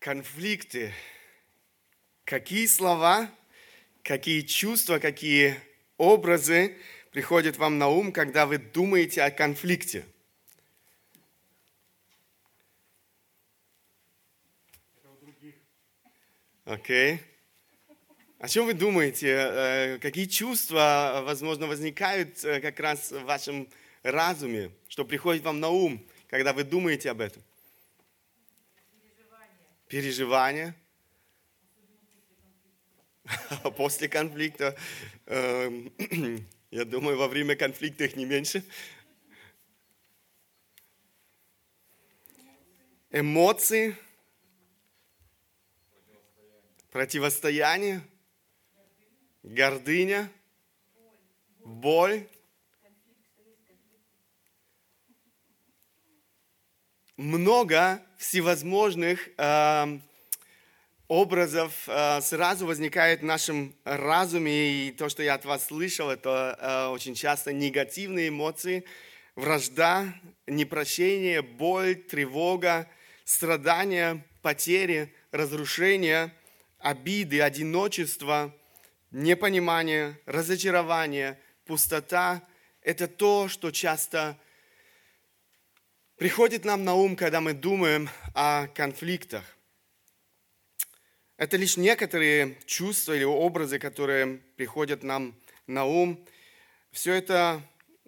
конфликты. Какие слова, какие чувства, какие образы приходят вам на ум, когда вы думаете о конфликте? Окей. Okay. О чем вы думаете? Э, какие чувства, возможно, возникают э, как раз в вашем разуме, что приходит вам на ум, когда вы думаете об этом? Переживания. После конфликта. Эм, я думаю, во время конфликта их не меньше. Эмоции. Противостояние гордыня, боль, много всевозможных э, образов э, сразу возникает в нашем разуме, и то, что я от вас слышал, это э, очень часто негативные эмоции, вражда, непрощение, боль, тревога, страдания, потери, разрушения, обиды, одиночество – непонимание, разочарование, пустота – это то, что часто приходит нам на ум, когда мы думаем о конфликтах. Это лишь некоторые чувства или образы, которые приходят нам на ум. Все это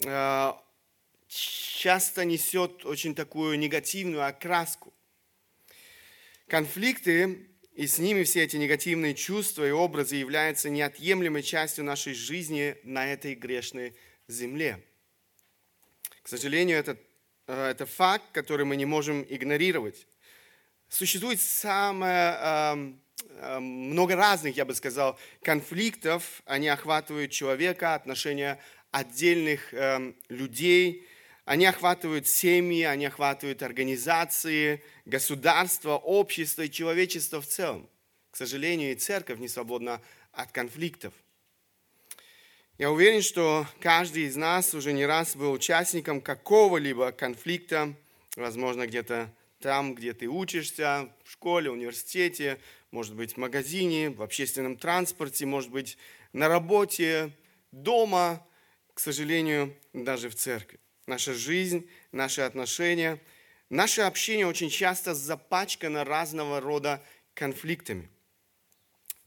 э, часто несет очень такую негативную окраску. Конфликты и с ними все эти негативные чувства и образы являются неотъемлемой частью нашей жизни на этой грешной земле. К сожалению, это, э, это факт, который мы не можем игнорировать. Существует самое, эм, эм, много разных, я бы сказал, конфликтов. Они охватывают человека, отношения отдельных эм, людей, они охватывают семьи, они охватывают организации, государства, общество и человечество в целом. К сожалению, и церковь не свободна от конфликтов. Я уверен, что каждый из нас уже не раз был участником какого-либо конфликта, возможно, где-то там, где ты учишься, в школе, университете, может быть, в магазине, в общественном транспорте, может быть, на работе, дома, к сожалению, даже в церкви наша жизнь, наши отношения, наше общение очень часто запачкано разного рода конфликтами.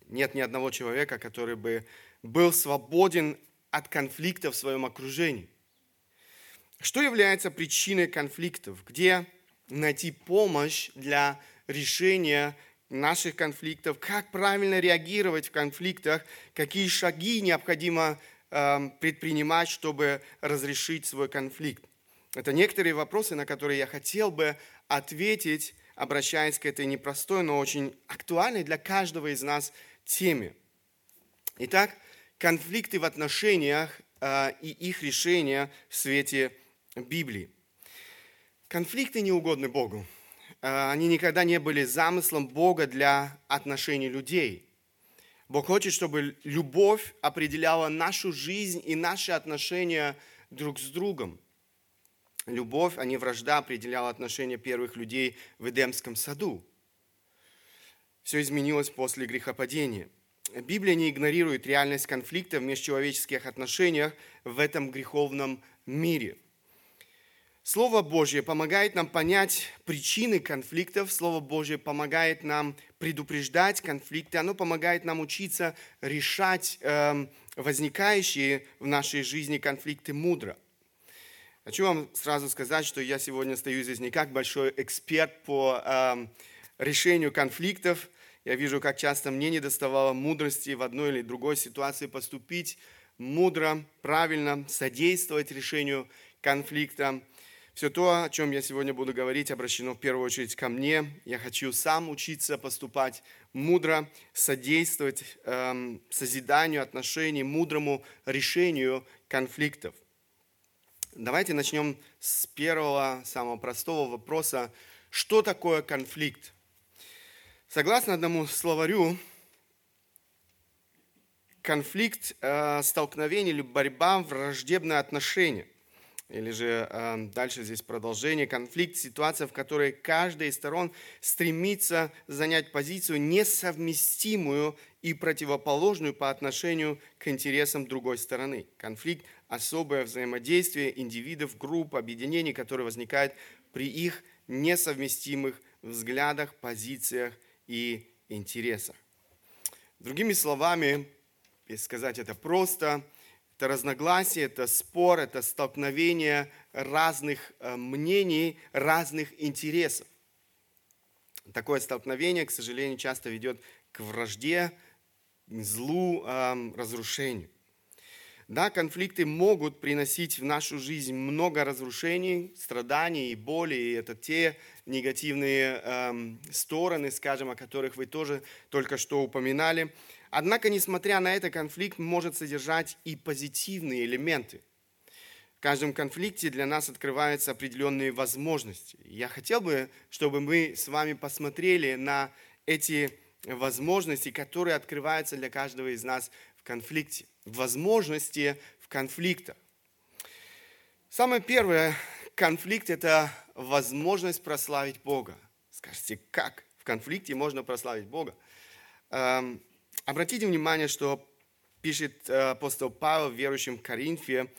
Нет ни одного человека, который бы был свободен от конфликта в своем окружении. Что является причиной конфликтов? Где найти помощь для решения наших конфликтов? Как правильно реагировать в конфликтах? Какие шаги необходимо Эм, предпринимать, чтобы разрешить свой конфликт? Это некоторые вопросы, на которые я хотел бы ответить, обращаясь к этой непростой, но очень актуальной для каждого из нас теме. Итак, конфликты в отношениях э, и их решения в свете Библии. Конфликты не угодны Богу. Э, они никогда не были замыслом Бога для отношений людей. Бог хочет, чтобы любовь определяла нашу жизнь и наши отношения друг с другом. Любовь, а не вражда, определяла отношения первых людей в Эдемском саду. Все изменилось после грехопадения. Библия не игнорирует реальность конфликта в межчеловеческих отношениях в этом греховном мире – Слово Божье помогает нам понять причины конфликтов, Слово Божье помогает нам предупреждать конфликты, оно помогает нам учиться решать э, возникающие в нашей жизни конфликты мудро. Хочу вам сразу сказать, что я сегодня стою здесь не как большой эксперт по э, решению конфликтов. Я вижу, как часто мне не доставало мудрости в одной или другой ситуации поступить мудро, правильно, содействовать решению конфликта. Все то, о чем я сегодня буду говорить, обращено в первую очередь ко мне. Я хочу сам учиться поступать мудро, содействовать эм, созиданию отношений, мудрому решению конфликтов. Давайте начнем с первого, самого простого вопроса. Что такое конфликт? Согласно одному словарю, конфликт, э, столкновение или борьба, враждебное отношение или же э, дальше здесь продолжение, конфликт, ситуация, в которой каждая из сторон стремится занять позицию несовместимую и противоположную по отношению к интересам другой стороны. Конфликт – особое взаимодействие индивидов, групп, объединений, которое возникает при их несовместимых взглядах, позициях и интересах. Другими словами, если сказать это просто – это разногласие, это спор, это столкновение разных э, мнений, разных интересов. Такое столкновение, к сожалению, часто ведет к вражде, злу, разрушению. Да, конфликты могут приносить в нашу жизнь много разрушений, страданий и боли. И это те негативные эм, стороны, скажем, о которых вы тоже только что упоминали. Однако, несмотря на это, конфликт может содержать и позитивные элементы. В каждом конфликте для нас открываются определенные возможности. Я хотел бы, чтобы мы с вами посмотрели на эти возможности, которые открываются для каждого из нас в конфликте. Возможности в конфликтах. Самое первое, конфликт – это возможность прославить Бога. Скажите, как в конфликте можно прославить Бога? Эм, Обратите внимание, что пишет э, апостол Павел верующим в Коринфе.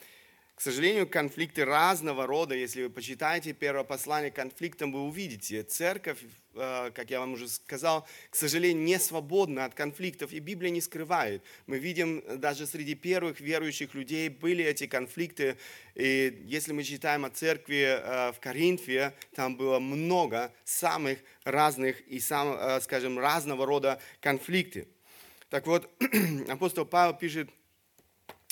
К сожалению, конфликты разного рода. Если вы почитаете первое послание конфликтам, вы увидите. Церковь, э, как я вам уже сказал, к сожалению, не свободна от конфликтов, и Библия не скрывает. Мы видим, даже среди первых верующих людей были эти конфликты. И если мы читаем о церкви э, в Коринфе, там было много самых разных и, сам, скажем, разного рода конфликты. Так вот, апостол Павел пишет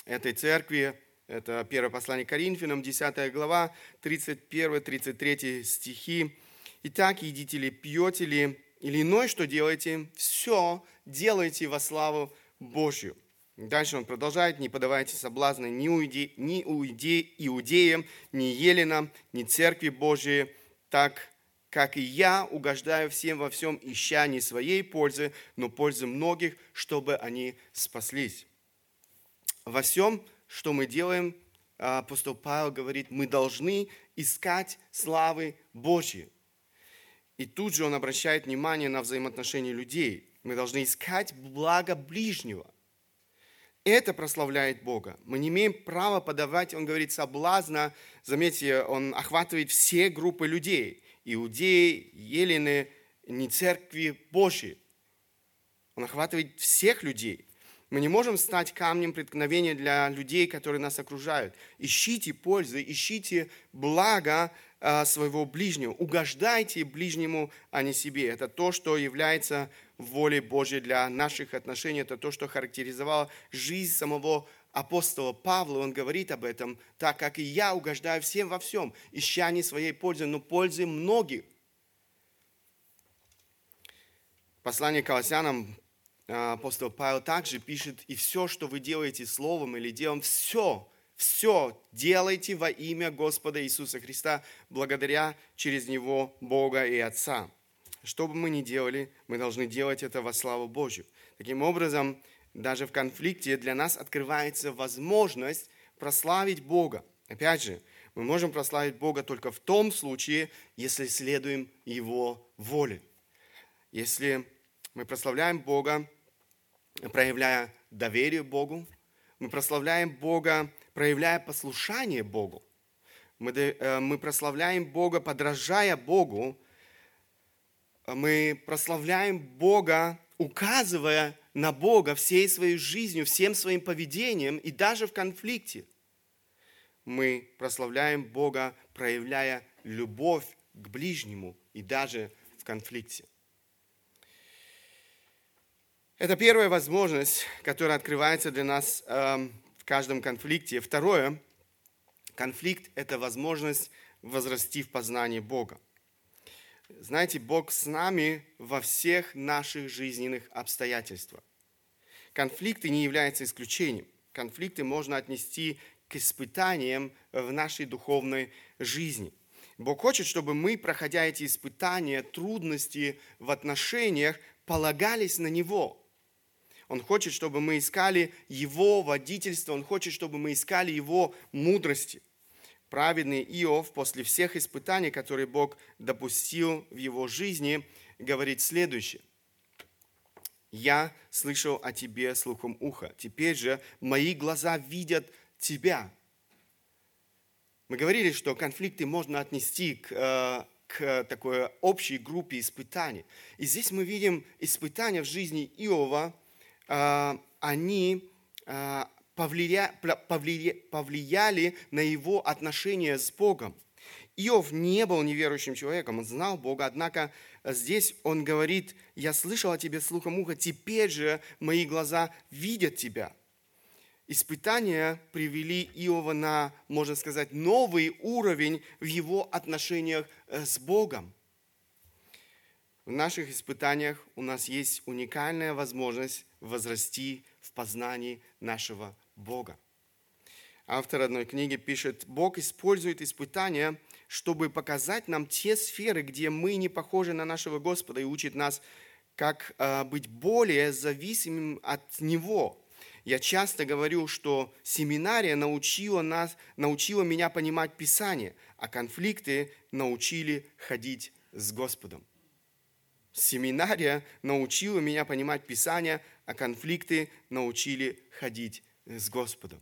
этой церкви, это первое послание Коринфянам, 10 глава, 31-33 стихи. «Итак, едите ли, пьете ли, или иное, что делаете, все делайте во славу Божью». Дальше он продолжает, не подавайте соблазны ни, уиде, ни уиде, иудеям, ни еленам, ни церкви Божией, так как и я угождаю всем во всем, ища не своей пользы, но пользы многих, чтобы они спаслись. Во всем, что мы делаем, апостол Павел говорит, мы должны искать славы Божьей. И тут же он обращает внимание на взаимоотношения людей. Мы должны искать благо ближнего. Это прославляет Бога. Мы не имеем права подавать, он говорит, соблазна. Заметьте, он охватывает все группы людей иудеи, елены, не церкви Божьей. Он охватывает всех людей. Мы не можем стать камнем преткновения для людей, которые нас окружают. Ищите пользы, ищите благо а, своего ближнего. Угождайте ближнему, а не себе. Это то, что является волей Божьей для наших отношений. Это то, что характеризовало жизнь самого апостола Павла, он говорит об этом, так как и я угождаю всем во всем, ища не своей пользы, но пользы многих. Послание к Колоссянам апостол Павел также пишет, и все, что вы делаете словом или делом, все, все делайте во имя Господа Иисуса Христа, благодаря через Него Бога и Отца. Что бы мы ни делали, мы должны делать это во славу Божью. Таким образом, даже в конфликте для нас открывается возможность прославить Бога. Опять же, мы можем прославить Бога только в том случае, если следуем Его воле. Если мы прославляем Бога, проявляя доверие Богу, мы прославляем Бога, проявляя послушание Богу, мы, э, мы прославляем Бога, подражая Богу, мы прославляем Бога, указывая на Бога всей своей жизнью, всем своим поведением и даже в конфликте. Мы прославляем Бога, проявляя любовь к ближнему и даже в конфликте. Это первая возможность, которая открывается для нас э, в каждом конфликте. Второе, конфликт – это возможность возрасти в познании Бога. Знаете, Бог с нами во всех наших жизненных обстоятельствах. Конфликты не являются исключением. Конфликты можно отнести к испытаниям в нашей духовной жизни. Бог хочет, чтобы мы, проходя эти испытания, трудности в отношениях, полагались на Него. Он хочет, чтобы мы искали Его водительство, Он хочет, чтобы мы искали Его мудрости – праведный Иов после всех испытаний, которые Бог допустил в его жизни, говорит следующее. «Я слышал о тебе слухом уха, теперь же мои глаза видят тебя». Мы говорили, что конфликты можно отнести к, э, к такой общей группе испытаний. И здесь мы видим испытания в жизни Иова, они э, повлия, повлия, повлияли на его отношения с Богом. Иов не был неверующим человеком, он знал Бога, однако здесь он говорит, я слышал о тебе слухом уха, теперь же мои глаза видят тебя. Испытания привели Иова на, можно сказать, новый уровень в его отношениях э, с Богом. В наших испытаниях у нас есть уникальная возможность возрасти в познании нашего Бога. Автор одной книги пишет, Бог использует испытания, чтобы показать нам те сферы, где мы не похожи на нашего Господа и учит нас, как э, быть более зависимым от Него. Я часто говорю, что семинария научила, нас, научила меня понимать Писание, а конфликты научили ходить с Господом. Семинария научила меня понимать Писание, а конфликты научили ходить с Господом.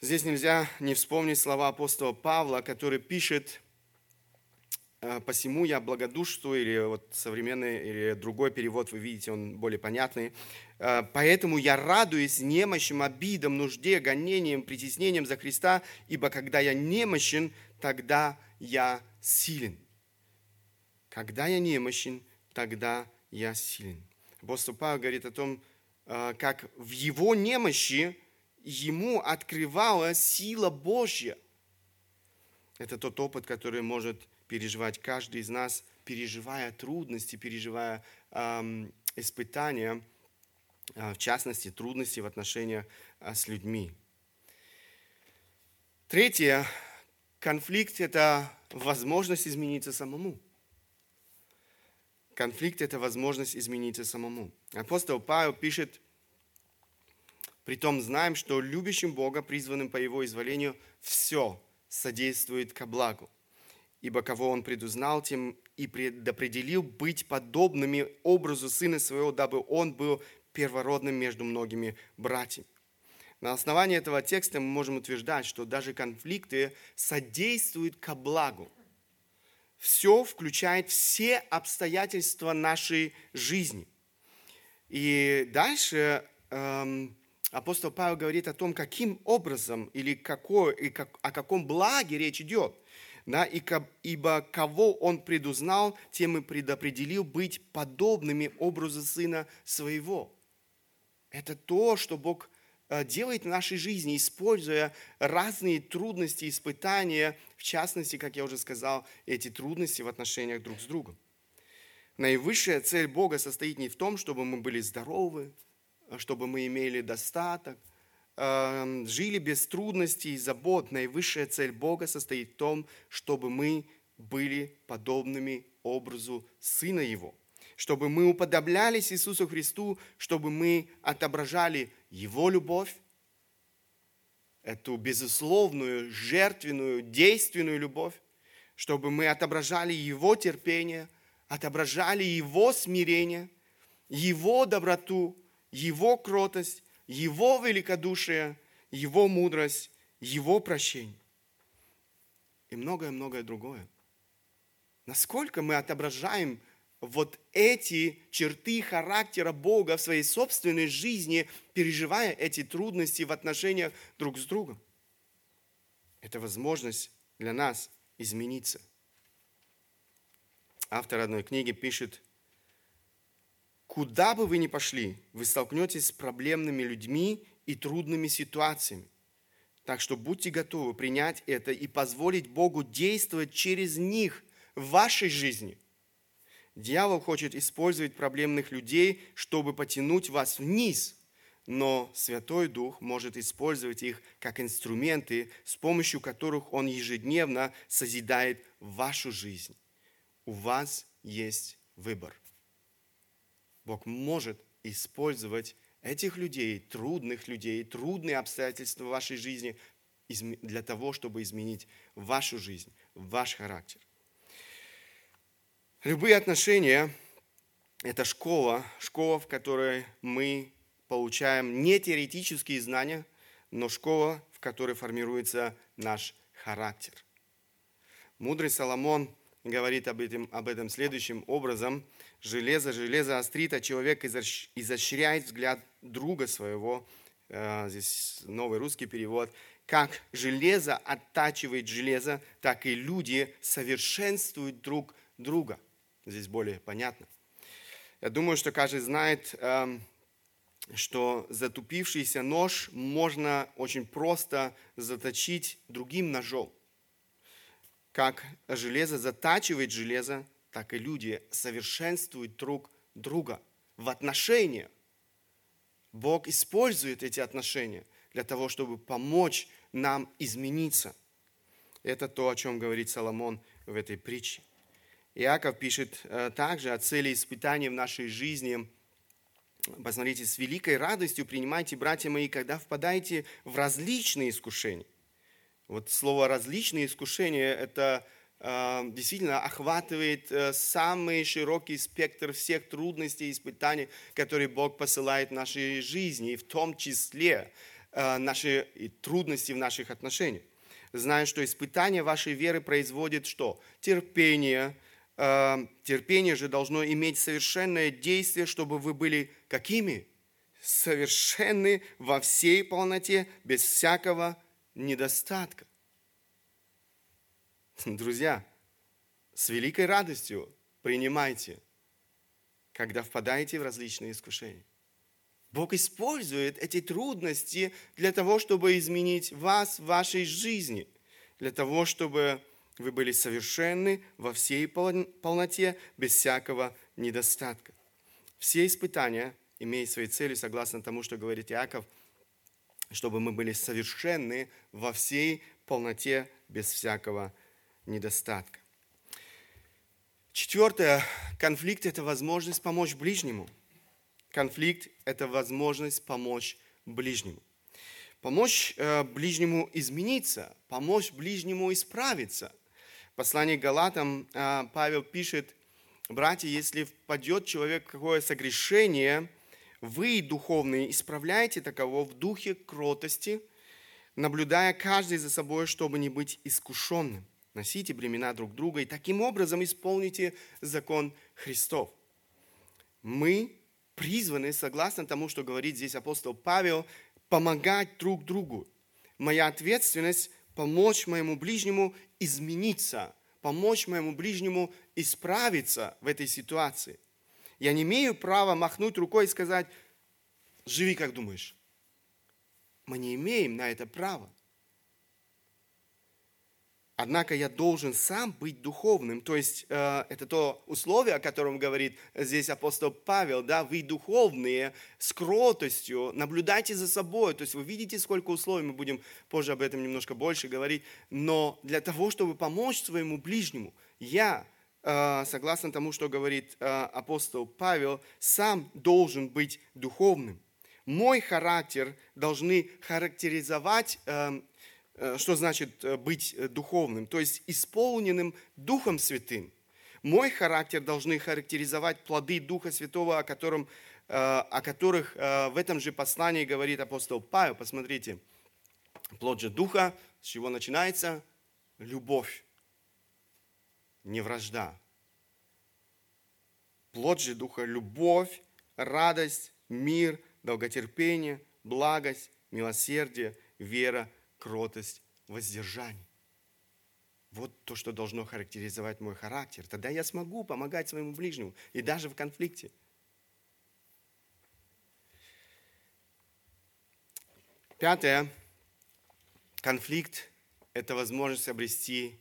Здесь нельзя не вспомнить слова апостола Павла, который пишет, «Э, «Посему я благодушствую», или вот современный, или другой перевод, вы видите, он более понятный. «Э, «Поэтому я радуюсь немощам, обидам, нужде, гонениям, притеснениям за Христа, ибо когда я немощен, тогда я силен». Когда я немощен, тогда я силен. Апостол Павел говорит о том, Э, как в его немощи ему открывала сила Божья. Это тот опыт, который может переживать каждый из нас, переживая трудности, переживая испытания, э, в частности, трудности в отношениях э, с людьми. Третье, конфликт – это возможность измениться самому. Конфликт – это возможность измениться самому. Апостол Павел пишет, «Притом знаем, что любящим Бога, призванным по Его изволению, все содействует ко благу. Ибо кого Он предузнал, тем и предопределил быть подобными образу Сына Своего, дабы Он был первородным между многими братьями». На основании этого текста мы можем утверждать, что даже конфликты содействуют ко благу – все включает все обстоятельства нашей жизни. И дальше эм, апостол Павел говорит о том, каким образом или какой, и как, о каком благе речь идет. Да, и, ибо кого он предузнал, тем и предопределил быть подобными образу Сына Своего. Это то, что Бог делает в нашей жизни, используя разные трудности, испытания, в частности, как я уже сказал, эти трудности в отношениях друг с другом. Наивысшая цель Бога состоит не в том, чтобы мы были здоровы, а чтобы мы имели достаток, э, жили без трудностей и забот. Наивысшая цель Бога состоит в том, чтобы мы были подобными образу Сына Его – чтобы мы уподоблялись Иисусу Христу, чтобы мы отображали Его любовь, эту безусловную, жертвенную, действенную любовь, чтобы мы отображали Его терпение, отображали Его смирение, Его доброту, Его кротость, Его великодушие, Его мудрость, Его прощение и многое-многое другое. Насколько мы отображаем вот эти черты характера Бога в своей собственной жизни, переживая эти трудности в отношениях друг с другом. Это возможность для нас измениться. Автор одной книги пишет, куда бы вы ни пошли, вы столкнетесь с проблемными людьми и трудными ситуациями. Так что будьте готовы принять это и позволить Богу действовать через них в вашей жизни. Дьявол хочет использовать проблемных людей, чтобы потянуть вас вниз, но Святой Дух может использовать их как инструменты, с помощью которых Он ежедневно созидает вашу жизнь. У вас есть выбор. Бог может использовать этих людей, трудных людей, трудные обстоятельства в вашей жизни, для того, чтобы изменить вашу жизнь, ваш характер. Любые отношения – это школа, школа, в которой мы получаем не теоретические знания, но школа, в которой формируется наш характер. Мудрый Соломон говорит об этом, об этом следующим образом. «Железо, железо острит, а человек изощряет взгляд друга своего». Э, здесь новый русский перевод. «Как железо оттачивает железо, так и люди совершенствуют друг друга». Здесь более понятно. Я думаю, что каждый знает, эм, что затупившийся нож можно очень просто заточить другим ножом. Как железо затачивает железо, так и люди совершенствуют друг друга в отношениях. Бог использует эти отношения для того, чтобы помочь нам измениться. Это то, о чем говорит Соломон в этой притче. Иаков пишет э, также о цели испытания в нашей жизни. Посмотрите, с великой радостью принимайте, братья мои, когда впадаете в различные искушения. Вот слово «различные искушения» – это э, действительно охватывает э, самый широкий спектр всех трудностей и испытаний, которые Бог посылает в нашей жизни, и в том числе наши трудности в наших отношениях. Зная, что испытание вашей веры производит что? Терпение, терпение же должно иметь совершенное действие, чтобы вы были какими? Совершенны во всей полноте, без всякого недостатка. Друзья, с великой радостью принимайте, когда впадаете в различные искушения. Бог использует эти трудности для того, чтобы изменить вас в вашей жизни, для того, чтобы вы были совершенны во всей полноте, без всякого недостатка. Все испытания имеют своей целью, согласно тому, что говорит Иаков, чтобы мы были совершенны во всей полноте, без всякого недостатка. Четвертое. Конфликт – это возможность помочь ближнему. Конфликт – это возможность помочь ближнему. Помочь э, ближнему измениться, помочь ближнему исправиться – послании к Галатам а, Павел пишет, братья, если впадет человек в какое согрешение, вы, духовные, исправляйте таково в духе кротости, наблюдая каждый за собой, чтобы не быть искушенным. Носите бремена друг друга и таким образом исполните закон Христов. Мы призваны, согласно тому, что говорит здесь апостол Павел, помогать друг другу. Моя ответственность помочь моему ближнему измениться, помочь моему ближнему исправиться в этой ситуации. Я не имею права махнуть рукой и сказать, живи как думаешь. Мы не имеем на это права. Однако я должен сам быть духовным. То есть э, это то условие, о котором говорит здесь апостол Павел. Да, вы духовные, с кротостью, наблюдайте за собой. То есть вы видите, сколько условий, мы будем позже об этом немножко больше говорить. Но для того, чтобы помочь своему ближнему, я, э, согласно тому, что говорит э, апостол Павел, сам должен быть духовным. Мой характер должны характеризовать э, что значит э, быть э, духовным, то есть исполненным Духом Святым. Мой характер должны характеризовать плоды Духа Святого, о, котором, о которых в этом же послании говорит апостол Павел. Посмотрите, плод же Духа, с чего начинается? Любовь, не вражда. Плод же Духа – любовь, радость, мир, долготерпение, благость, милосердие, вера – кротость, воздержание. Вот то, что должно характеризовать мой характер. Тогда я смогу помогать своему ближнему, и даже в конфликте. Пятое. Конфликт – это возможность обрести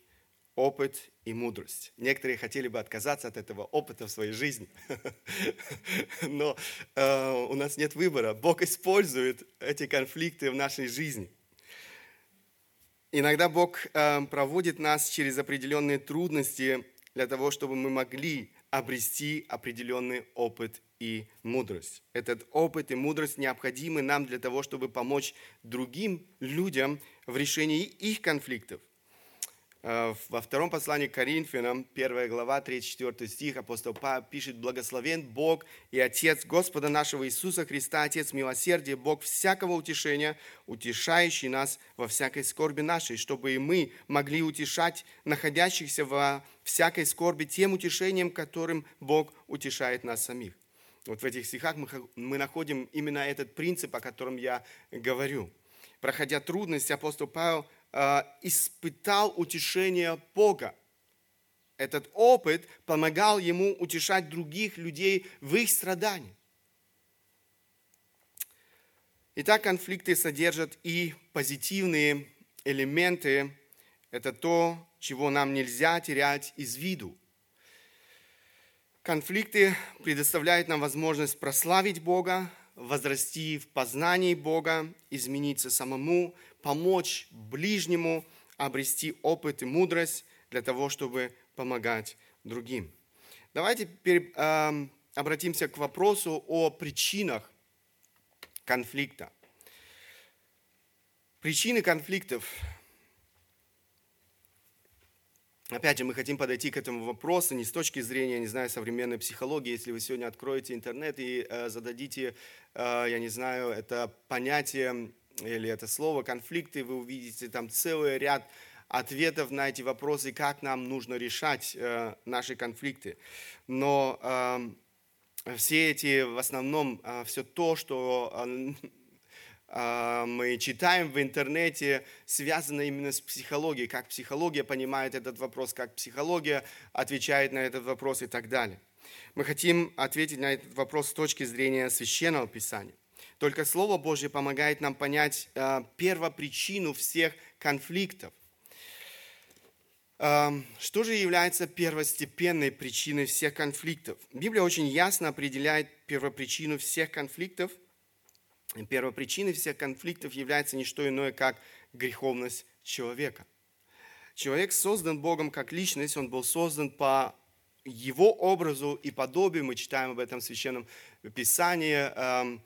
опыт и мудрость. Некоторые хотели бы отказаться от этого опыта в своей жизни, но э, у нас нет выбора. Бог использует эти конфликты в нашей жизни – Иногда Бог э, проводит нас через определенные трудности для того, чтобы мы могли обрести определенный опыт и мудрость. Этот опыт и мудрость необходимы нам для того, чтобы помочь другим людям в решении их конфликтов. Э, во втором послании к Коринфянам, 1 глава, 3-4 стих, апостол Павел пишет, «Благословен Бог и Отец Господа нашего Иисуса Христа, Отец милосердия, Бог всякого утешения, утешающий нас во всякой скорби нашей, чтобы и мы могли утешать находящихся во всякой скорби тем утешением, которым Бог утешает нас самих». Вот в этих стихах мы, мы находим именно этот принцип, о котором я говорю. Проходя трудности, апостол Павел – испытал утешение Бога. Этот опыт помогал ему утешать других людей в их страдании. Итак, конфликты содержат и позитивные элементы. Это то, чего нам нельзя терять из виду. Конфликты предоставляют нам возможность прославить Бога, возрасти в познании Бога, измениться самому, помочь ближнему, обрести опыт и мудрость для того, чтобы помогать другим. Давайте теперь э, обратимся к вопросу о причинах конфликта. Причины конфликтов Опять же, мы хотим подойти к этому вопросу не с точки зрения, не знаю, современной психологии. Если вы сегодня откроете интернет и э, зададите, э, я не знаю, это понятие или это слово конфликты, вы увидите там целый ряд ответов на эти вопросы, как нам нужно решать э, наши конфликты. Но э, все эти, в основном, э, все то, что э, а, мы читаем в интернете, связано именно с психологией, как психология понимает этот вопрос, как психология отвечает на этот вопрос и так далее. Мы хотим ответить на этот вопрос с точки зрения священного писания. Только Слово Божье помогает нам понять э, первопричину всех конфликтов. Э, что же является первостепенной причиной всех конфликтов? Библия очень ясно определяет первопричину всех конфликтов – первопричиной всех конфликтов является не что иное, как греховность человека. Человек создан Богом как личность, он был создан по его образу и подобию. Мы читаем об этом в Священном Писании.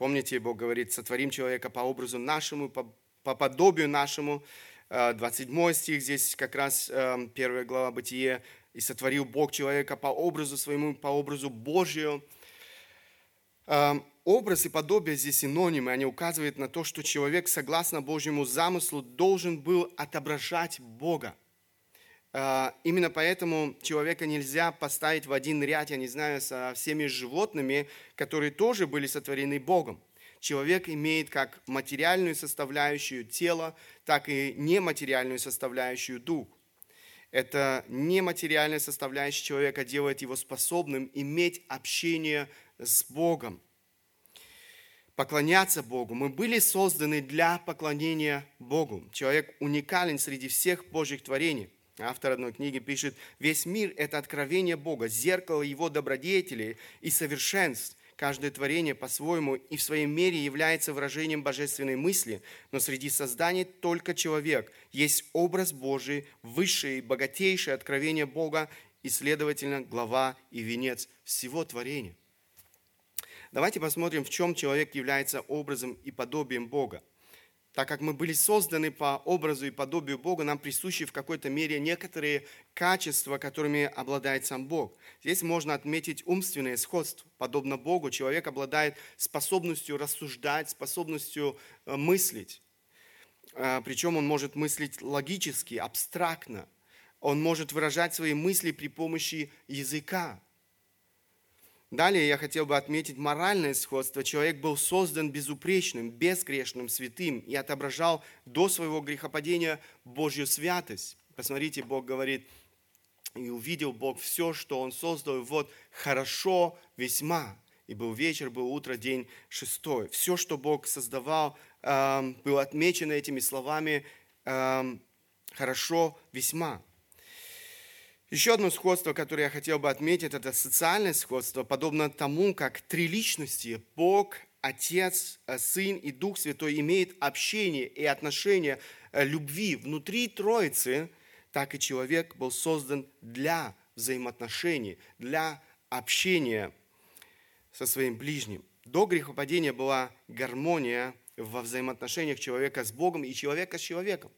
Помните, Бог говорит, сотворим человека по образу нашему, по, по подобию нашему. 27 э, стих, здесь как раз эм, первая глава Бытие. «И сотворил Бог человека по образу своему, по образу Божию». Эм, образ и подобие здесь синонимы, они указывают на то, что человек, согласно Божьему замыслу, должен был отображать Бога. Э, именно поэтому человека нельзя поставить в один ряд, я не знаю, со всеми животными, которые тоже были сотворены Богом. Человек имеет как материальную составляющую тела, так и нематериальную составляющую дух. Это нематериальная составляющая человека делает его способным иметь общение с Богом, поклоняться Богу. Мы были созданы для поклонения Богу. Человек уникален среди всех Божьих творений. Автор одной книги пишет, весь мир – это откровение Бога, зеркало Его добродетелей и совершенств. Каждое творение по-своему и в своей мере является выражением божественной мысли, но среди созданий только человек есть образ Божий, высшее и богатейшее откровение Бога и, следовательно, глава и венец всего творения. Давайте посмотрим, в чем человек является образом и подобием Бога. Так как мы были созданы по образу и подобию Бога, нам присущи в какой-то мере некоторые качества, которыми обладает сам Бог. Здесь можно отметить умственное сходство. Подобно Богу, человек обладает способностью рассуждать, способностью э, мыслить. Э, Причем он может мыслить логически, абстрактно. Он может выражать свои мысли при помощи языка. Далее я хотел бы отметить моральное сходство. Человек был создан безупречным, безгрешным, святым и отображал до своего грехопадения Божью святость. Посмотрите, Бог говорит, и увидел Бог все, что Он создал, вот хорошо весьма. И был вечер, был утро, день шестой. Все, что Бог создавал, эм, было отмечено этими словами эм, хорошо весьма. Еще одно сходство, которое я хотел бы отметить, это социальное сходство, подобно тому, как три личности, Бог, Отец, э, Сын и Дух Святой имеют общение и отношения э, любви внутри Троицы, так и человек был создан для взаимоотношений, для общения со своим ближним. До грехопадения была гармония во взаимоотношениях человека с Богом и человека с человеком.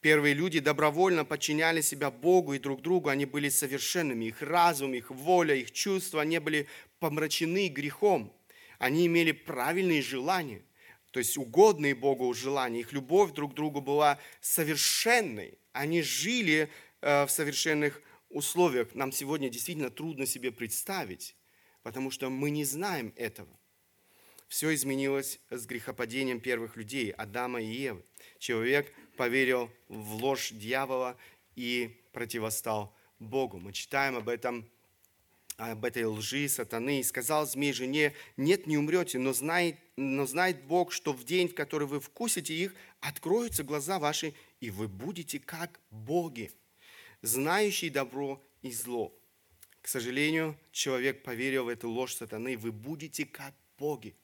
Первые люди добровольно подчиняли себя Богу и друг другу, они были совершенными, их разум, их воля, их чувства не были помрачены грехом. Они имели правильные желания, то есть угодные Богу желания. Их любовь друг к другу была совершенной. Они жили э, в совершенных условиях. Нам сегодня действительно трудно себе представить, потому что мы не знаем этого. Все изменилось с грехопадением первых людей, Адама и Евы. Человек поверил в ложь дьявола и противостал Богу. Мы читаем об этом, об этой лжи сатаны. «И сказал змей жене, нет, не умрете, но знает, но знает Бог, что в день, в который вы вкусите их, откроются глаза ваши, и вы будете как боги, знающие добро и зло». К сожалению, человек поверил в эту ложь сатаны, вы будете как боги.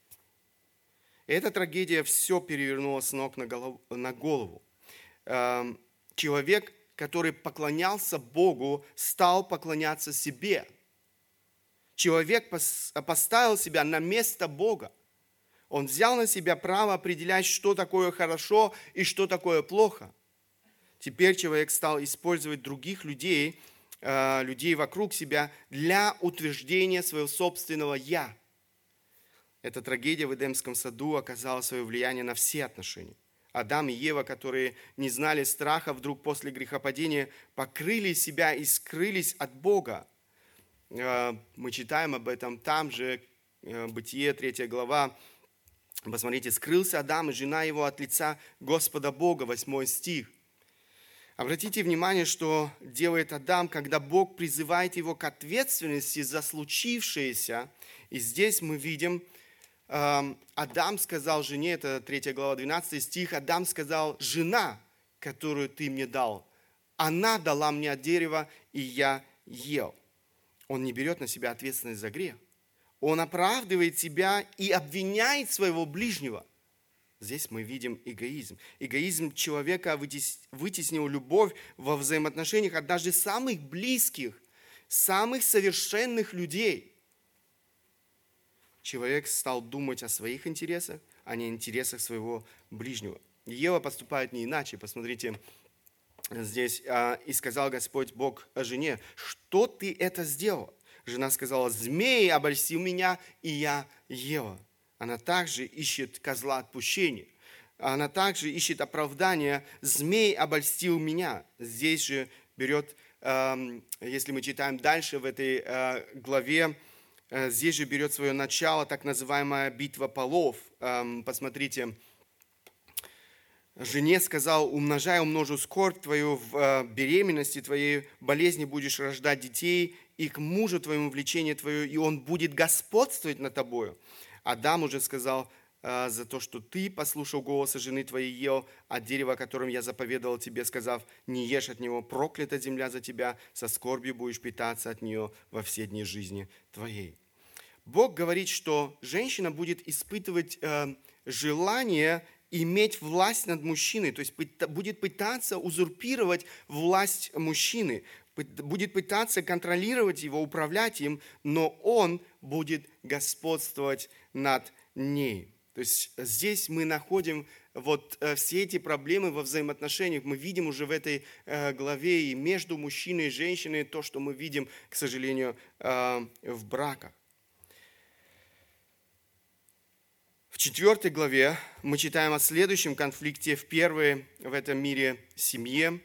Эта трагедия все перевернула с ног на голову. Эм, человек, который поклонялся Богу, стал поклоняться себе. Человек поставил себя на место Бога. Он взял на себя право определять, что такое хорошо и что такое плохо. Теперь человек стал использовать других людей, э, людей вокруг себя для утверждения своего собственного «я». Эта трагедия в Эдемском саду оказала свое влияние на все отношения. Адам и Ева, которые не знали страха, вдруг после грехопадения покрыли себя и скрылись от Бога. Э, мы читаем об этом там же, э, Бытие, 3 глава. Посмотрите, скрылся Адам и жена его от лица Господа Бога, 8 стих. Обратите внимание, что делает Адам, когда Бог призывает его к ответственности за случившееся. И здесь мы видим, Адам сказал жене, это 3 глава 12 стих, Адам сказал, жена, которую ты мне дал, она дала мне от дерева, и я ел. Он не берет на себя ответственность за грех. Он оправдывает себя и обвиняет своего ближнего. Здесь мы видим эгоизм. Эгоизм человека вытеснил любовь во взаимоотношениях от даже самых близких, самых совершенных людей – человек стал думать о своих интересах, а не интересах своего ближнего. Ева поступает не иначе. Посмотрите, здесь, а, «И сказал Господь Бог о жене, что ты это сделал?» Жена сказала, «Змей обольстил меня, и я ела». Она также ищет козла отпущения. Она также ищет оправдания. «Змей обольстил меня». Здесь же берет, если мы читаем дальше в этой а, главе, Э, здесь же берет свое начало так называемая битва полов. Эм, посмотрите, жене сказал, умножай, умножу скорбь твою в э, беременности твоей, болезни будешь рождать детей, и к мужу твоему влечение твое, и он будет господствовать над тобою. Адам уже сказал, э, за то, что ты послушал голоса жены твоей, ел от дерева, которым я заповедовал тебе, сказав, не ешь от него, проклята земля за тебя, со скорбью будешь питаться от нее во все дни жизни твоей. Бог говорит, что женщина будет испытывать э, желание иметь власть над мужчиной, то есть будет пытаться узурпировать власть мужчины, будет пытаться контролировать его, управлять им, но он будет господствовать над ней. То есть здесь мы находим вот э, все эти проблемы во взаимоотношениях. Мы видим уже в этой э, главе и между мужчиной и женщиной то, что мы видим, к сожалению, э, в браках. В четвертой главе мы читаем о следующем конфликте в первой в этом мире семье.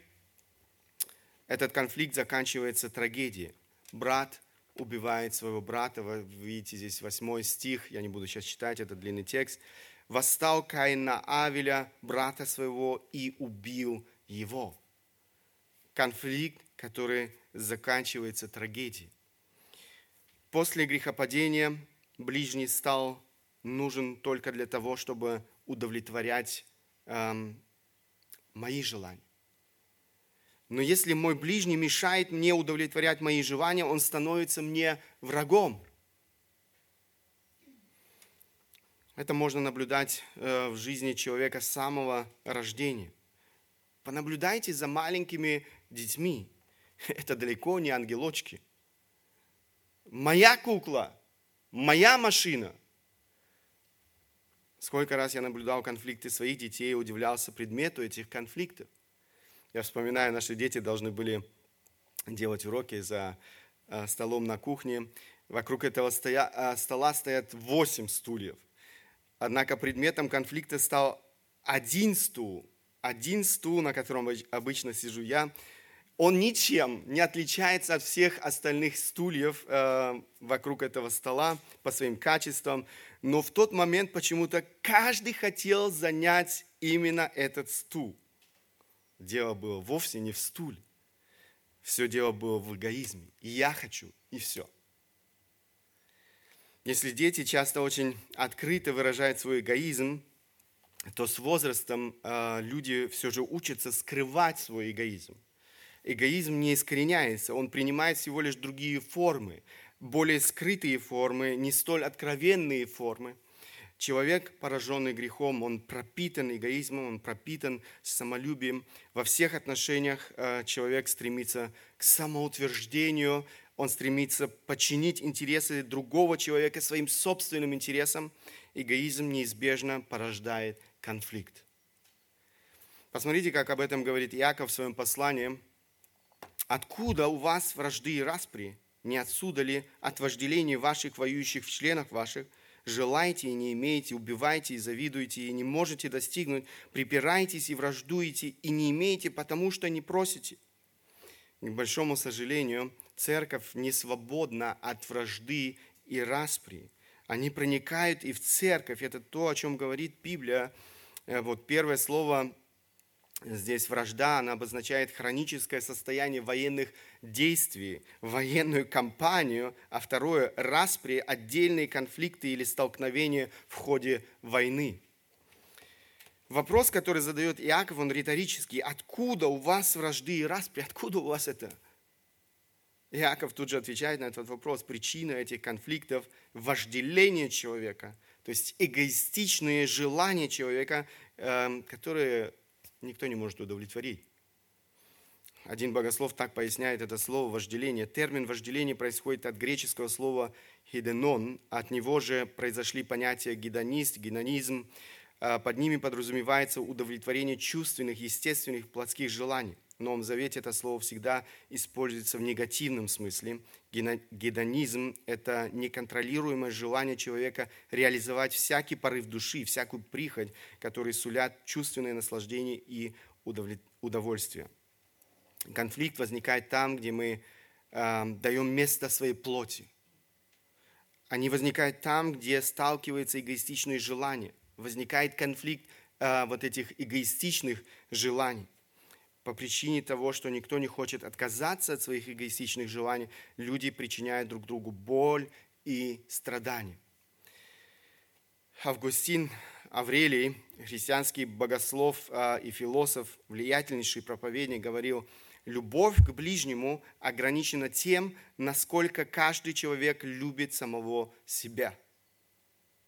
Этот конфликт заканчивается трагедией. Брат убивает своего брата. Вы видите здесь восьмой стих, я не буду сейчас читать, это длинный текст. «Восстал Каин на Авеля, брата своего, и убил его». Конфликт, который заканчивается трагедией. После грехопадения ближний стал нужен только для того, чтобы удовлетворять эм, мои желания. Но если мой ближний мешает мне удовлетворять мои желания, он становится мне врагом. Это можно наблюдать э, в жизни человека с самого рождения. Понаблюдайте за маленькими детьми. Это далеко не ангелочки. Моя кукла моя машина. Сколько раз я наблюдал конфликты своих детей и удивлялся предмету этих конфликтов. Я вспоминаю, наши дети должны были делать уроки за э, столом на кухне. Вокруг этого э, стола стоят восемь стульев. Однако предметом конфликта стал один стул, один стул, на котором обычно сижу я, он ничем не отличается от всех остальных стульев э, вокруг этого стола по своим качествам, но в тот момент почему-то каждый хотел занять именно этот стул. Дело было вовсе не в стуле. Все дело было в эгоизме. И я хочу, и все. Если дети часто очень открыто выражают свой эгоизм, то с возрастом э, люди все же учатся скрывать свой эгоизм. Эгоизм не искореняется, он принимает всего лишь другие формы, более скрытые формы, не столь откровенные формы. Человек, пораженный грехом, он пропитан эгоизмом, он пропитан самолюбием. Во всех отношениях э, человек стремится к самоутверждению, он стремится подчинить интересы другого человека своим собственным интересам. Эгоизм неизбежно порождает конфликт. Посмотрите, как об этом говорит Иаков в своем послании. «Откуда у вас вражды и распри? Не отсюда ли от вожделения ваших воюющих в членах ваших? Желайте и не имеете, убивайте и завидуете, и не можете достигнуть, припираетесь и враждуете, и не имеете, потому что не просите». К большому сожалению, церковь не свободна от вражды и распри. Они проникают и в церковь. Это то, о чем говорит Библия – Э, вот первое слово здесь вражда, она обозначает хроническое состояние военных действий, военную кампанию, а второе – распри, отдельные конфликты или столкновения в ходе войны. Вопрос, который задает Иаков, он риторический. Откуда у вас вражды и распри? Откуда у вас это? Иаков тут же отвечает на этот вопрос. Причина этих конфликтов – вожделение человека – то есть эгоистичные желания человека, эм, которые никто не может удовлетворить. Один богослов так поясняет это слово «вожделение». Термин «вожделение» происходит от греческого слова «хиденон». От него же произошли понятия «гедонист», «гедонизм». Э, под ними подразумевается удовлетворение чувственных, естественных, плотских желаний. В Новом Завете это слово всегда используется в негативном смысле. Гедонизм – это неконтролируемое желание человека реализовать всякий порыв души, всякую прихоть, которые сулят чувственное наслаждение и удовольствие. Конфликт возникает там, где мы э, даем место своей плоти. Они возникают там, где сталкиваются эгоистичные желания. Возникает конфликт э, вот этих эгоистичных желаний по причине того, что никто не хочет отказаться от своих эгоистичных желаний, люди причиняют друг другу боль и страдания. Августин Аврелий, христианский богослов а, и философ, влиятельнейший проповедник, говорил, любовь к ближнему ограничена тем, насколько каждый человек любит самого себя –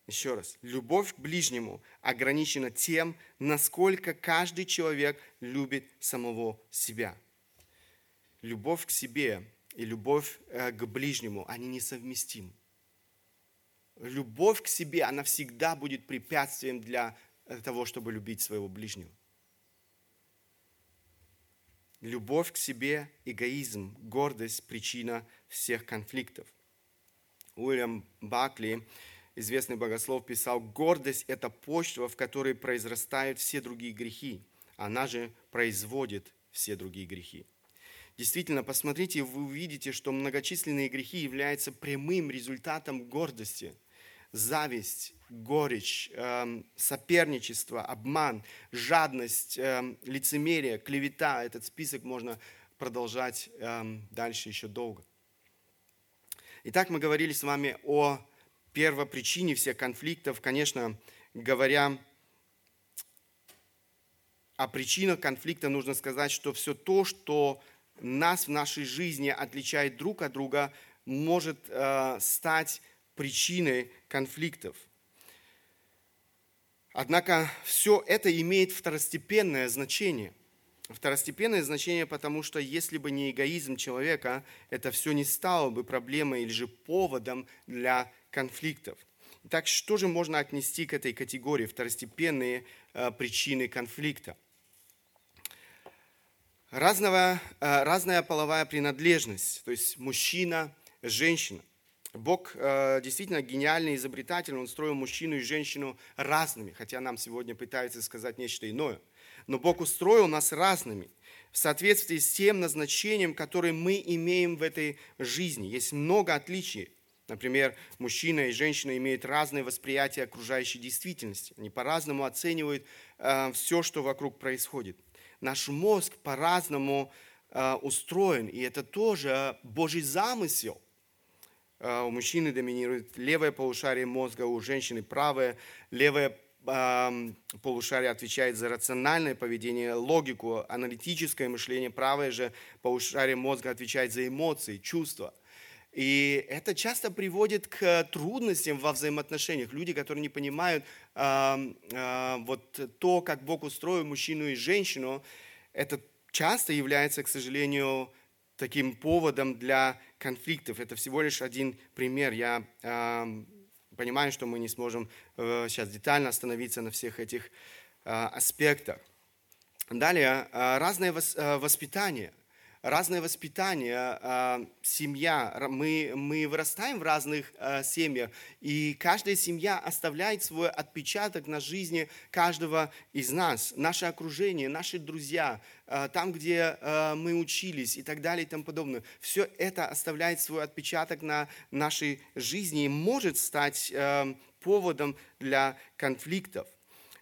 еще раз, любовь к ближнему ограничена тем, насколько каждый человек любит самого себя. Любовь к себе и любовь э, к ближнему, они несовместимы. Любовь к себе, она всегда будет препятствием для э, того, чтобы любить своего ближнего. Любовь к себе, эгоизм, гордость – причина всех конфликтов. Уильям Бакли известный богослов, писал, гордость – это почва, в которой произрастают все другие грехи. Она же производит все другие грехи. Действительно, посмотрите, вы увидите, что многочисленные грехи являются прямым результатом гордости. Зависть, горечь, эм, соперничество, обман, жадность, эм, лицемерие, клевета. Этот список можно продолжать эм, дальше еще долго. Итак, мы говорили с вами о первопричине всех конфликтов, конечно, говоря о причинах конфликта, нужно сказать, что все то, что нас в нашей жизни отличает друг от друга, может э, стать причиной конфликтов. Однако все это имеет второстепенное значение. Второстепенное значение, потому что если бы не эгоизм человека, это все не стало бы проблемой или же поводом для конфликтов. Итак, что же можно отнести к этой категории второстепенные э, причины конфликта? Разного, э, разная половая принадлежность, то есть мужчина, женщина. Бог э, действительно гениальный изобретатель, Он строил мужчину и женщину разными, хотя нам сегодня пытаются сказать нечто иное. Но Бог устроил нас разными в соответствии с тем назначением, которое мы имеем в этой жизни. Есть много отличий Например, мужчина и женщина имеют разное восприятие окружающей действительности. Они по-разному оценивают э, все, что вокруг происходит. Наш мозг по-разному э, устроен, и это тоже Божий замысел. Э, у мужчины доминирует левое полушарие мозга, у женщины правое. Левое э, полушарие отвечает за рациональное поведение, логику, аналитическое мышление. Правое же полушарие мозга отвечает за эмоции, чувства – и это часто приводит к трудностям во взаимоотношениях. Люди, которые не понимают э, э, вот то, как Бог устроил мужчину и женщину, это часто является, к сожалению, таким поводом для конфликтов. Это всего лишь один пример. Я э, понимаю, что мы не сможем э, сейчас детально остановиться на всех этих э, аспектах. Далее, э, разное э, воспитание – разное воспитание, а, семья. Мы, мы вырастаем в разных а, семьях, и каждая семья оставляет свой отпечаток на жизни каждого из нас. Наше окружение, наши друзья, а, там, где мы учились и так далее и тому подобное. Все это оставляет свой отпечаток на нашей жизни и может стать поводом для конфликтов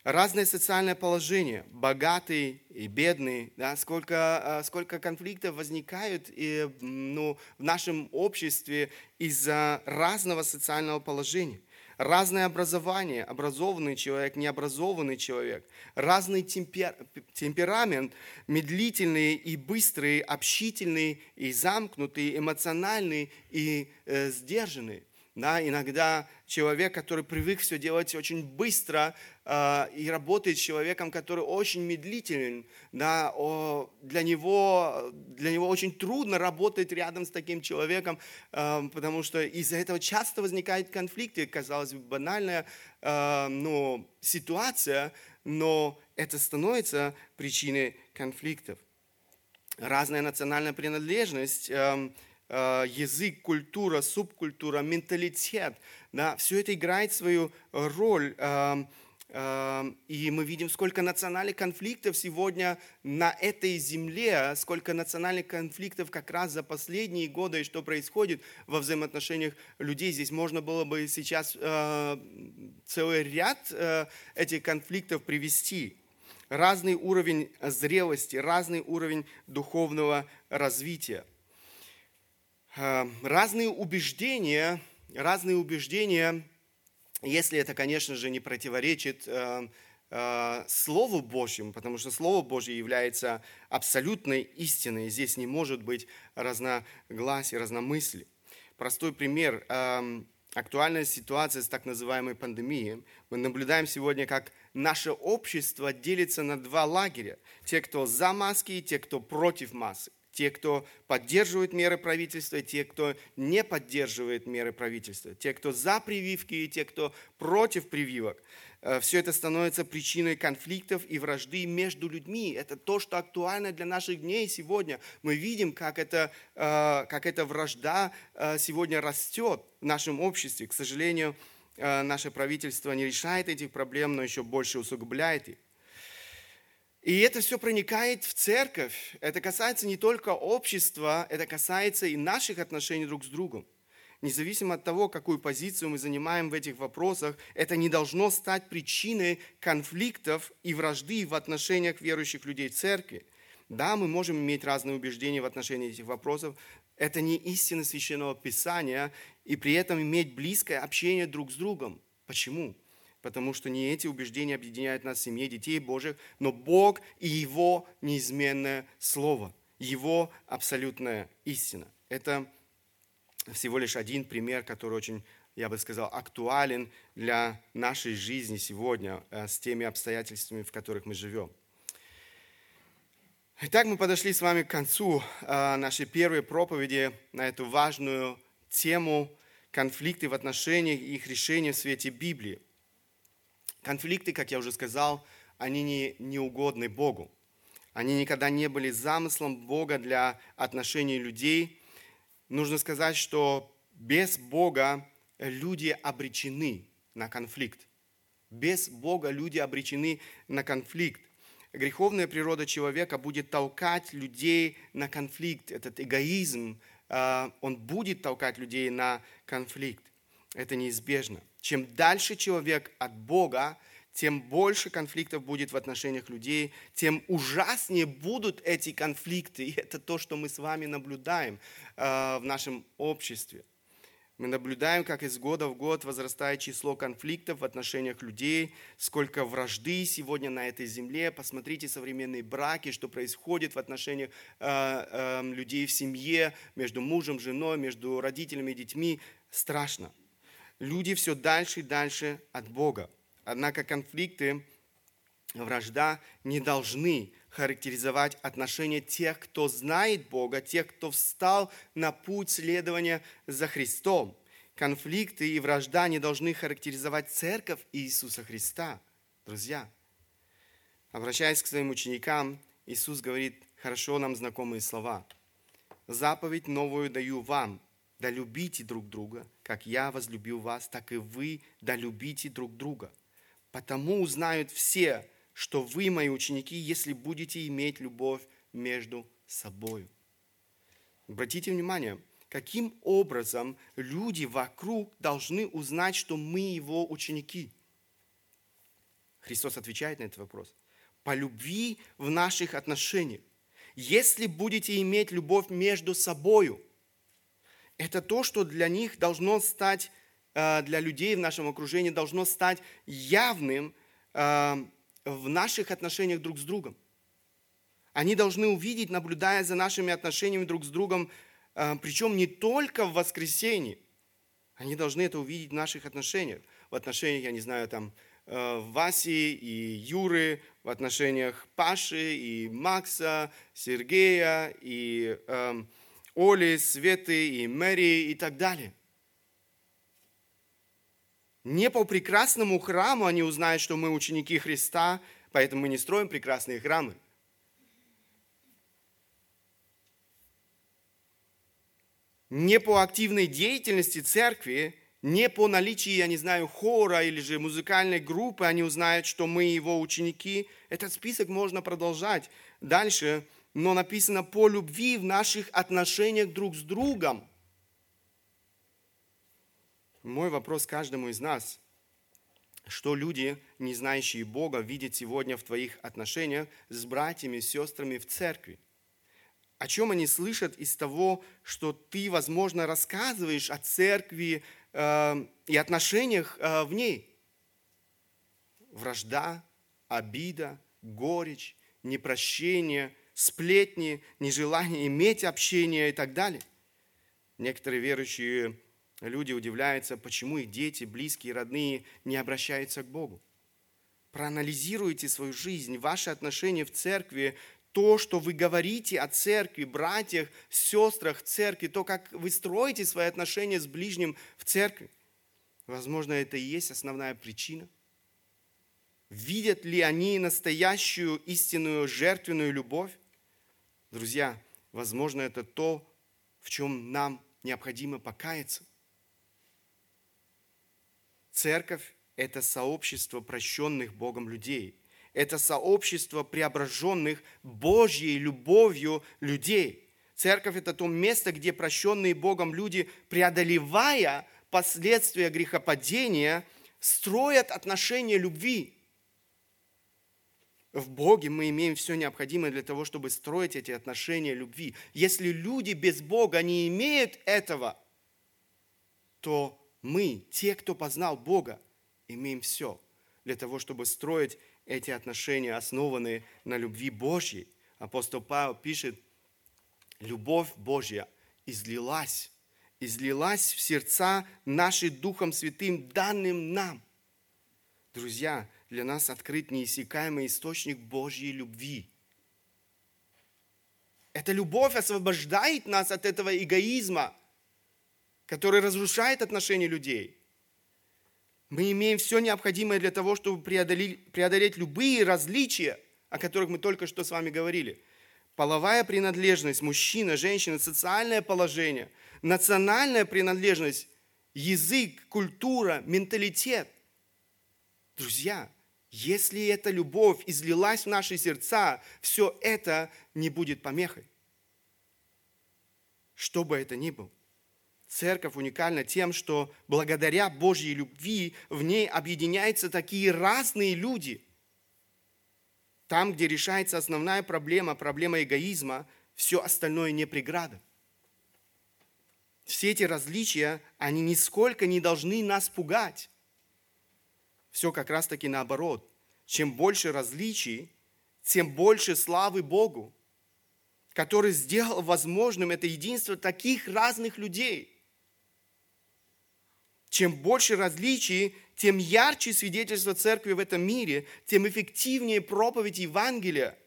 разное социальное положение, богатые и бедные, да, сколько, а, сколько конфликтов возникают и, ну, в нашем обществе из-за разного социального положения. Разное образование, образованный человек, необразованный человек, разный темпер, темперамент, медлительный и быстрый, общительный и замкнутый, эмоциональный и э, сдержанный. Да, иногда человек, который привык все делать очень быстро э, и работает с человеком, который очень медлителен, да, о, для, него, для него очень трудно работать рядом с таким человеком, э, потому что из-за этого часто возникают конфликты, казалось бы, банальная э, ну, ситуация, но это становится причиной конфликтов. Разная национальная принадлежность э, – язык, культура, субкультура, менталитет, да, все это играет свою роль. Эм, эм, и мы видим, сколько национальных конфликтов сегодня на этой земле, сколько национальных конфликтов как раз за последние годы, и что происходит во взаимоотношениях людей. Здесь можно было бы сейчас э, целый ряд э, этих конфликтов привести. Разный уровень зрелости, разный уровень духовного развития. Э, разные убеждения, разные убеждения, если это, конечно же, не противоречит э, э, Слову Божьему, потому что Слово Божье является абсолютной истиной. Здесь не может быть разногласий, разномыслий. Простой пример. Актуальная ситуация с так называемой пандемией. Мы наблюдаем сегодня, как наше общество делится на два лагеря. Те, кто за маски, и те, кто против масок те, кто поддерживает меры правительства, те, кто не поддерживает меры правительства, те, кто за прививки и те, кто против прививок. Э, Все это становится причиной конфликтов и вражды между людьми. Это то, что актуально для наших дней сегодня. Мы видим, как, это, э, как эта вражда э, сегодня растет в нашем обществе. К сожалению, наше правительство не решает этих проблем, но еще больше усугубляет их. И это все проникает в церковь. Это касается не только общества, это касается и наших отношений друг с другом. Независимо от того, какую позицию мы занимаем в этих вопросах, это не должно стать причиной конфликтов и вражды в отношениях верующих людей в церкви. Да, мы можем иметь разные убеждения в отношении этих вопросов. Это не истина священного писания, и при этом иметь близкое общение друг с другом. Почему? Потому что не эти убеждения объединяют нас в семье детей Божьих, но Бог и Его неизменное Слово, Его абсолютная истина. Это всего лишь один пример, который очень, я бы сказал, актуален для нашей жизни сегодня э, с теми обстоятельствами, в которых мы живем. Итак, мы подошли с вами к концу э, нашей первой проповеди на эту важную тему конфликты в отношениях и их решения в свете Библии. Конфликты, как я уже сказал, они не, не угодны Богу. Они никогда не были замыслом Бога для отношений людей. Нужно сказать, что без Бога люди обречены на конфликт. Без Бога люди обречены на конфликт. Греховная природа человека будет толкать людей на конфликт. Этот эгоизм, а, он будет толкать людей на конфликт. Это неизбежно. Чем дальше человек от Бога, тем больше конфликтов будет в отношениях людей, тем ужаснее будут эти конфликты. И это то, что мы с вами наблюдаем э, в нашем обществе. Мы наблюдаем, как из года в год возрастает число конфликтов в отношениях людей, сколько вражды сегодня на этой земле. Посмотрите современные браки, что происходит в отношениях э, э, людей в семье, между мужем, женой, между родителями и детьми. Страшно. Люди все дальше и дальше от Бога. Однако конфликты, вражда не должны характеризовать отношения тех, кто знает Бога, тех, кто встал на путь следования за Христом. Конфликты и вражда не должны характеризовать церковь Иисуса Христа. Друзья, обращаясь к своим ученикам, Иисус говорит хорошо нам знакомые слова. «Заповедь новую даю вам, да любите друг друга, как я возлюбил вас, так и вы да любите друг друга. Потому узнают все, что вы мои ученики, если будете иметь любовь между собой. Обратите внимание, каким образом люди вокруг должны узнать, что мы его ученики. Христос отвечает на этот вопрос. По любви в наших отношениях. Если будете иметь любовь между собою, это то, что для них должно стать Э, для людей в нашем окружении должно стать явным э, в наших отношениях друг с другом. Они должны увидеть, наблюдая за нашими отношениями друг с другом, э, причем не только в воскресенье. Они должны это увидеть в наших отношениях. В отношениях, я не знаю, там, Васи и Юры, в отношениях Паши и Макса, Сергея и э, Оли, Светы и Мэри и так далее – не по прекрасному храму они узнают, что мы ученики Христа, поэтому мы не строим прекрасные храмы. Не по активной деятельности церкви, не по наличии, я не знаю, хора или же музыкальной группы они узнают, что мы его ученики. Этот список можно продолжать дальше, но написано по любви в наших отношениях друг с другом – мой вопрос каждому из нас, что люди, не знающие Бога, видят сегодня в твоих отношениях с братьями, сестрами в церкви? О чем они слышат из того, что ты, возможно, рассказываешь о церкви э, и отношениях э, в ней? Вражда, обида, горечь, непрощение, сплетни, нежелание иметь общение и так далее. Некоторые верующие Люди удивляются, почему их дети, близкие, родные не обращаются к Богу. Проанализируйте свою жизнь, ваши отношения в церкви, то, что вы говорите о церкви, братьях, сестрах церкви, то, как вы строите свои отношения с ближним в церкви. Возможно, это и есть основная причина. Видят ли они настоящую истинную жертвенную любовь? Друзья, возможно, это то, в чем нам необходимо покаяться. Церковь – это сообщество прощенных Богом людей. Это сообщество преображенных Божьей любовью людей. Церковь – это то место, где прощенные Богом люди, преодолевая последствия грехопадения, строят отношения любви. В Боге мы имеем все необходимое для того, чтобы строить эти отношения любви. Если люди без Бога не имеют этого, то мы, те, кто познал Бога, имеем все для того, чтобы строить эти отношения, основанные на любви Божьей. Апостол Павел пишет, любовь Божья излилась, излилась в сердца наши Духом Святым, данным нам. Друзья, для нас открыт неиссякаемый источник Божьей любви. Эта любовь освобождает нас от этого эгоизма – который разрушает отношения людей. Мы имеем все необходимое для того, чтобы преодолеть, преодолеть любые различия, о которых мы только что с вами говорили. Половая принадлежность, мужчина, женщина, социальное положение, национальная принадлежность, язык, культура, менталитет. Друзья, если эта любовь излилась в наши сердца, все это не будет помехой. Что бы это ни было. Церковь уникальна тем, что благодаря Божьей любви в ней объединяются такие разные люди. Там, где решается основная проблема, проблема эгоизма, все остальное не преграда. Все эти различия, они нисколько не должны нас пугать. Все как раз таки наоборот. Чем больше различий, тем больше славы Богу, который сделал возможным это единство таких разных людей. Чем больше различий, тем ярче свидетельство церкви в этом мире, тем эффективнее проповедь Евангелия.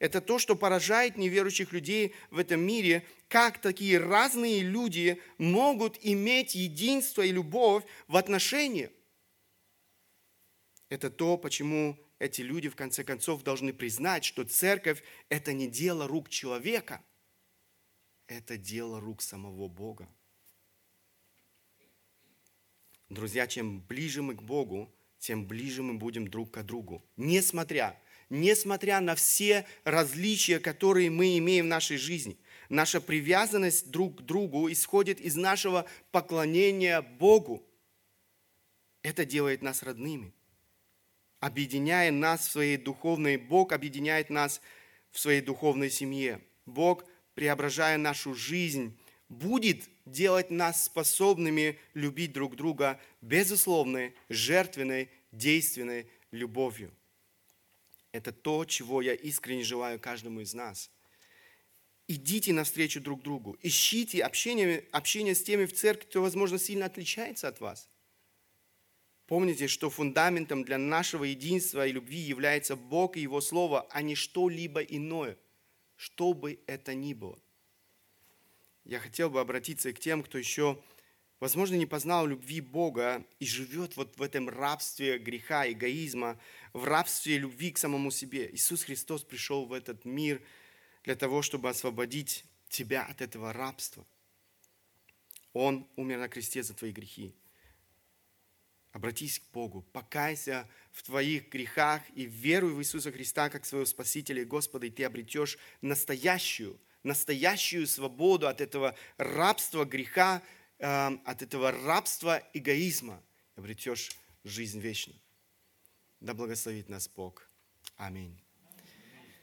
Это то, что поражает неверующих людей в этом мире, как такие разные люди могут иметь единство и любовь в отношениях. Это то, почему эти люди в конце концов должны признать, что церковь – это не дело рук человека, это дело рук самого Бога. Друзья, чем ближе мы к Богу, тем ближе мы будем друг к другу. Несмотря, несмотря на все различия, которые мы имеем в нашей жизни, наша привязанность друг к другу исходит из нашего поклонения Богу. Это делает нас родными. Объединяя нас в своей духовной, Бог объединяет нас в своей духовной семье. Бог, преображая нашу жизнь, будет делать нас способными любить друг друга безусловной, жертвенной, действенной любовью. Это то, чего я искренне желаю каждому из нас. Идите навстречу друг другу. Ищите общение, общение с теми в церкви, кто, возможно, сильно отличается от вас. Помните, что фундаментом для нашего единства и любви является Бог и Его Слово, а не что-либо иное, что бы это ни было – я хотел бы обратиться и к тем, кто еще, возможно, не познал любви Бога и живет вот в этом рабстве греха, эгоизма, в рабстве любви к самому себе. Иисус Христос пришел в этот мир для того, чтобы освободить тебя от этого рабства. Он умер на кресте за твои грехи. Обратись к Богу, покайся в твоих грехах и веруй в Иисуса Христа как своего Спасителя и Господа, и ты обретешь настоящую – настоящую свободу от этого рабства греха, эм, от этого рабства эгоизма. Обретешь жизнь вечную. Да благословит нас Бог. Аминь.